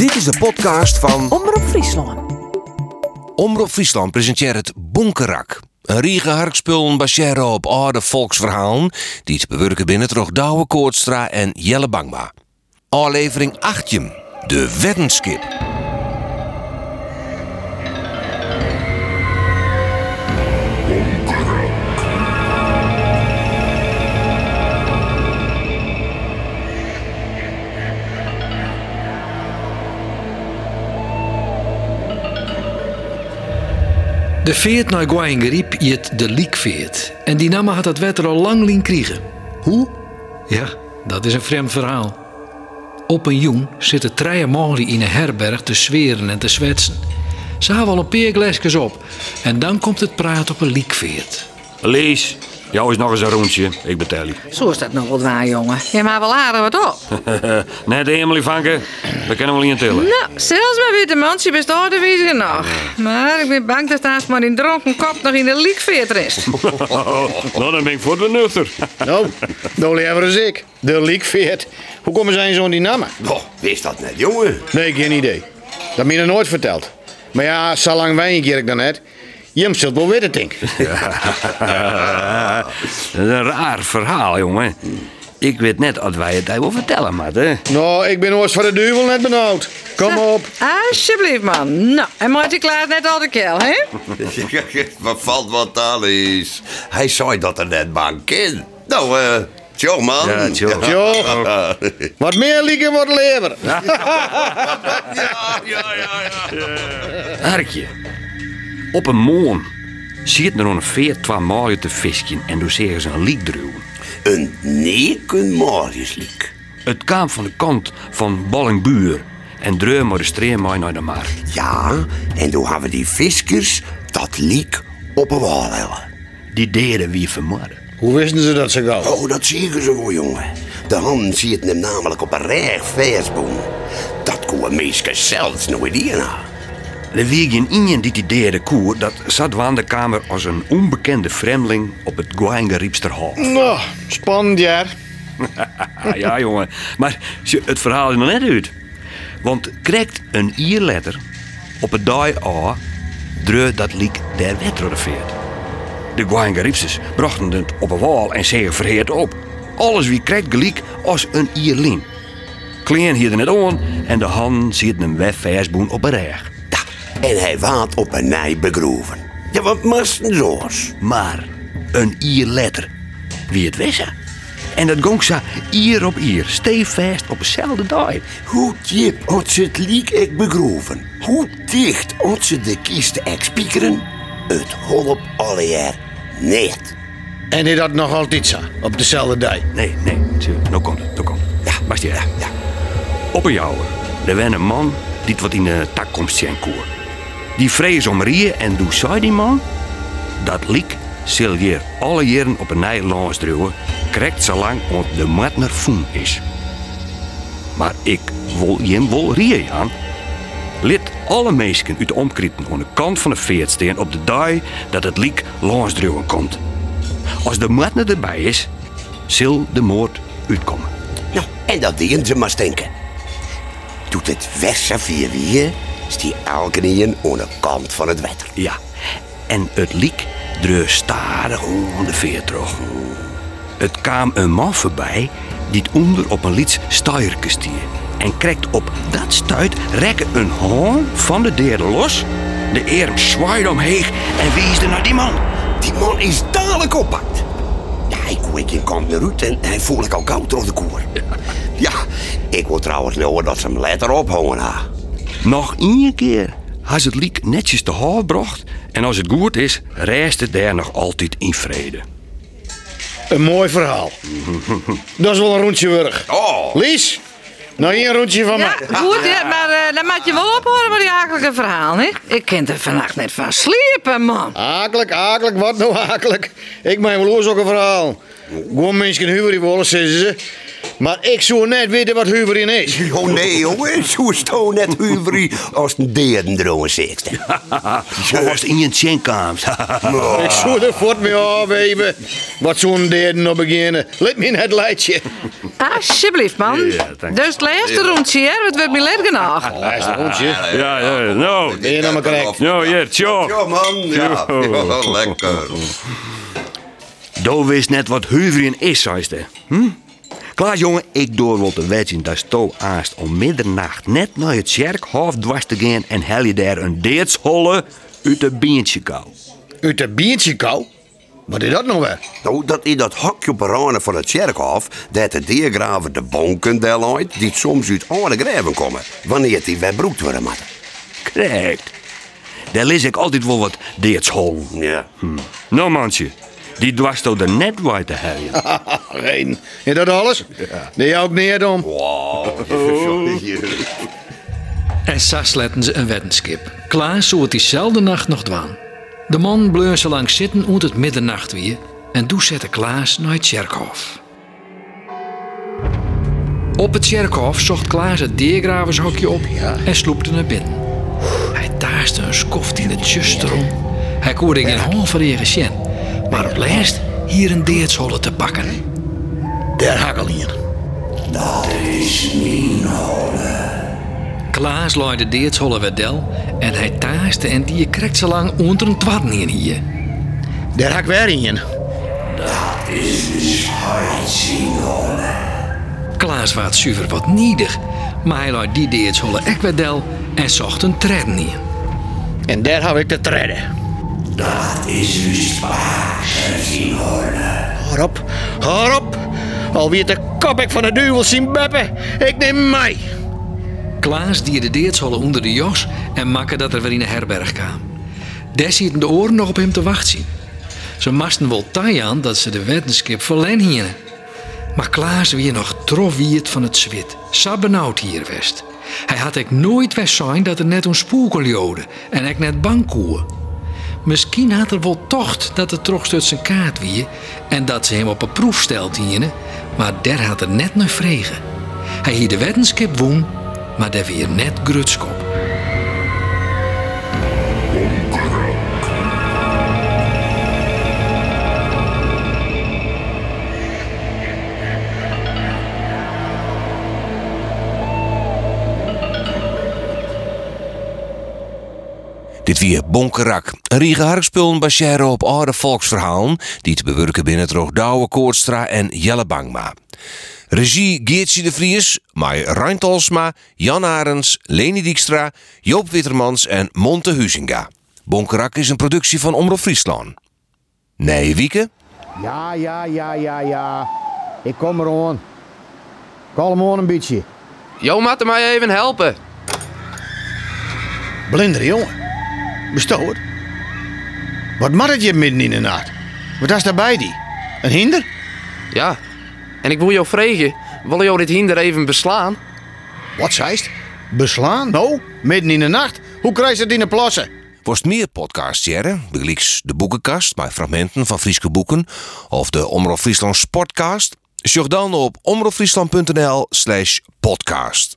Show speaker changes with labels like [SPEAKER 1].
[SPEAKER 1] Dit is de podcast van
[SPEAKER 2] Omroep Friesland.
[SPEAKER 1] Omroep Friesland presenteert het Bonkerak. Een riege harkspullen baseren op oude volksverhalen die te bewerken binnen toch Douwe Koortstra en Jelle Bangma. Aflevering 8, de weddenskip.
[SPEAKER 3] De veert naar Guayengeriep jet de liekveert. En die namen had dat wetter al lang lien kriegen. Hoe? Ja, dat is een vreemd verhaal. Op een joen zitten drie mannen in een herberg te zweren en te zwetsen. Ze hebben al een paar op. En dan komt het praat op een liekveert.
[SPEAKER 4] Lees, jou is nog eens een rondje. Ik betel je.
[SPEAKER 2] Zo is dat nog wat waar, jongen. Je maar wel aardig wat op.
[SPEAKER 4] Net de Emily vanken, we kunnen wel niet tillen.
[SPEAKER 2] Nou, zelfs mijn witte mansje bestaat er weer nog. Maar ik ben bang dat daar maar in dronken kop nog in de liekveert rest.
[SPEAKER 4] nou, dan ben ik voor de nuchter.
[SPEAKER 5] Nou, dan liever als ik. De Liekveert. Hoe komen zij in zo'n dynama?
[SPEAKER 6] Oh, wist dat net, jongen?
[SPEAKER 5] Nee, geen idee. Dat me je nooit verteld. Maar ja, zo lang wij een keer dan net. Je zult wel weten, denk ik.
[SPEAKER 4] Dat is een raar verhaal, jongen. Ik weet net dat wij het even vertellen, maar hè.
[SPEAKER 5] Nou, ik ben ooit voor de duivel net benauwd. Kom op.
[SPEAKER 2] Alsjeblieft, man. Nou, en Martje klaart net al de kel, hè?
[SPEAKER 6] wat valt wat al is? Hij zei dat er net bang in. Nou, eh, tjoh, man.
[SPEAKER 4] Ja, tjoh.
[SPEAKER 5] Tjoh. Wat meer lieken wordt lever.
[SPEAKER 6] ja, ja, ja, ja.
[SPEAKER 4] Arkje. Op een moon zit er een veer twee maaien te visken en toen zeggen ze een liek druwen.
[SPEAKER 6] Een neken Mariusliek.
[SPEAKER 4] Het kwam van de kant van Ballingbuur en dreun maar de stream mee naar de markt.
[SPEAKER 6] Ja, en toen hebben die fiskers dat liek op een wal hellen.
[SPEAKER 4] Die deden wie vermoorden.
[SPEAKER 5] Hoe wisten ze dat ze gauw?
[SPEAKER 6] Oh, dat zeggen ze wel, jongen. De hand ziet hem namelijk op een recht versboom. Dat kon meisje zelfs nooit in
[SPEAKER 4] Er wie geen ingen die derde koer, dat zat aan de kamer als een onbekende vreemdeling op het Guangeriepsterhof.
[SPEAKER 5] Nou, spannend jaar.
[SPEAKER 4] Ja, jongen. Maar het verhaal is nog net uit. Want krijgt een ierletter op het die A, dreu dat liek der wetrodeveert. De Guangeriepsters brachten het op een wal en zeggen verheerd op. Alles wie krijgt gelijk als een ierlin. Klein hier er net aan en de hand ziet hem wegversboen op een reg.
[SPEAKER 6] En hij waat op een nij begroeven. Ja, wat moest zoos?
[SPEAKER 4] Maar een ierletter. Wie het wisten. En dat gong ze ier op ier, stevast op dezelfde dag.
[SPEAKER 6] Hoe diep had ze het liek ek begroeven? Hoe dicht had ze de kist ek spiekeren? Het holp alleer niet.
[SPEAKER 5] En is dat nog altijd zo? Op dezelfde dag?
[SPEAKER 4] Nee, nee, nou komt het, nou komt het.
[SPEAKER 6] Ja,
[SPEAKER 4] je,
[SPEAKER 6] ja, ja.
[SPEAKER 4] Op een jouwer, er was een man die wat in de tak komt zijn koer. Die vrees om rieën en toen zei die man... Dat liek zal hier alle jaren op een Nederlands druwen... krijgt zolang ont de matner voen is. Maar ik wil je wel rieën aan. Lid alle meisken uit de omkrieten aan de kant van de veert staan op de dag dat het liek langs druwen komt. Als de matner erbij is, zal de moord uitkomen.
[SPEAKER 6] Nou, en dat dien ze maar stinken. Doet het via wie, is die elke een aan de kant van het wetter.
[SPEAKER 4] Ja, en het liek dreu starig onder de veer terug. Het kwam een man voorbij die onder op een lieds stuierke stier. En krijgt op dat stuit rekken een haan van de derde los. De erm zwaait omheen en wiesde naar die man.
[SPEAKER 6] Die man is dadelijk oppakt. Ja, ik hoor geen kant meer uit en hij voel ik al koud door de koer. Ja, ik wil trouwens nou dat ze hem letter ophangen ha.
[SPEAKER 4] Nog één keer has het liek netjes te hoofd bracht. En als het goed is, reist het daar nog altijd in vrede.
[SPEAKER 5] Een mooi verhaal. Dat is wel een rondje wurg.
[SPEAKER 6] Oh,
[SPEAKER 5] Lies, nou hier een rondje van
[SPEAKER 2] Ja,
[SPEAKER 5] mij.
[SPEAKER 2] goed, maar eh, dan moet je wel ophoren met die akelige verhaal, hè? Ik kan er vannacht net van sliepen, man.
[SPEAKER 5] Akelijk, akelijk, wat nou akelijk? Ik meen wel ook een verhaal. Gewoon mensen huwen die willen, zeggen ze. Maar ik zou net weten wat huivering is.
[SPEAKER 6] Oh nee, jongen. Zo is toch net huiverie als een derde droom zegt.
[SPEAKER 4] Als in je tjenkamp.
[SPEAKER 5] Ik zou er voort mee afweven. Wat zo'n derde nog beginnen. Let me net leidje.
[SPEAKER 2] Alsjeblieft, man.
[SPEAKER 4] Ja,
[SPEAKER 2] dus het laatste rondje, hè? Het wordt me leer genoeg.
[SPEAKER 5] Luister, rondje.
[SPEAKER 4] Ja, ja, nou.
[SPEAKER 5] Ben je nou maar correct?
[SPEAKER 4] Nou, hier, tjo.
[SPEAKER 6] Ja, man. Ja, ja lekker.
[SPEAKER 4] Do wist net wat huivering is, zei ze. Hm? Klaas, jongen, ik door wil te weten dat Sto aast om middernacht net naar het kerkhof dwars te gaan en hel je daar een deetsholle uit de beentje kou.
[SPEAKER 5] Uit de biertje kou? Wat is dat nou weer?
[SPEAKER 6] Nou, dat is dat hokje op ranen van het kerkhof, dat de deergraven de bonken deluit, die soms uit oude graven komen, wanneer die wegbroekt worden moeten.
[SPEAKER 4] Correct. Daar lees ik altijd wel wat deetsholen.
[SPEAKER 6] Ja.
[SPEAKER 4] Nou, mansje, die dwars er net waar te.
[SPEAKER 5] Is dat alles? Nee, ook niet om.
[SPEAKER 3] En zo sletten ze een weddenskip. Klaas zou het diezelfde nacht nog dwaan. De man bleef zo lang zitten uit het middernacht weer. En toen zette Klaas naar het kerkhof. Op het kerkhof zocht Klaas het deergravershokje op en sloepte naar binnen. Hij taaste een skoft in het justerom. Hij koerde geen halve regen maar op laatst hier een deertsholle te pakken.
[SPEAKER 5] Daar hakkel in.
[SPEAKER 3] Klaas looide de deertsholle weer del en hij taaste en die krekt zo lang onder een twadden in hier.
[SPEAKER 5] Daar hak weer in.
[SPEAKER 3] Klaas waard zuiver wat niedig, maar hij looit die deertsholle ek weer del en zocht een tredden in.
[SPEAKER 5] En daar hou ik te treden. Dat is uw spaak, Hoor op, hoor op. Alweer de kop ik van de duivel zien beppen. Ik neem mij.
[SPEAKER 3] Klaas die de deertsholle onder de jas en makke dat er weer in een herberg kwam. Daar zitten de oren nog op hem te wachten. Ze masten wel taai aan dat ze de wetenschap verlen hielden. Maar Klaas weer nog trof wierd van het zwit. Zo benauwd hier west. Hij had ik nooit west zijn dat er net een jode en ik net bang koe. Misschien had er wel tocht dat het trogstut zijn kaart wie en dat ze hem op een proef stelt hielden, maar der had er net naar vregen. Hij hier de wetenschap woon, maar daar weer net grutskop.
[SPEAKER 1] Dit weer Bonkerak. Een riege harkspullen baseren op oude volksverhalen... die te bewerken binnen het Douwe Koortstra en Jelle Bangma. Regie Geertje de Vries, Mai Reintalsma, Jan Arens, Leni Dijkstra, Joop Wittermans en Monte Huizinga. Bonkerak is een productie van Omroep Friesland. Nee, Wieke?
[SPEAKER 5] Ja, ja, ja, ja, ja. Ik kom er aan. Kalm aan een beetje.
[SPEAKER 7] Jo, moet mij even helpen.
[SPEAKER 5] Blinder jongen. Bestoord. Wat maakt het je midden in de nacht? Wat is daarbij die? Een hinder?
[SPEAKER 7] Ja. En ik wil jou vragen, wil jou dit hinder even beslaan?
[SPEAKER 5] Wat zeist? Beslaan? Nou, midden in de nacht. Hoe krijg je het in de plassen?
[SPEAKER 1] Worst meer podcasts jaren, begelijks de boekenkast met fragmenten van Frieske boeken of de Omroep Friesland Sportcast. Zoek dan op omroepfriesland.nl slash podcast.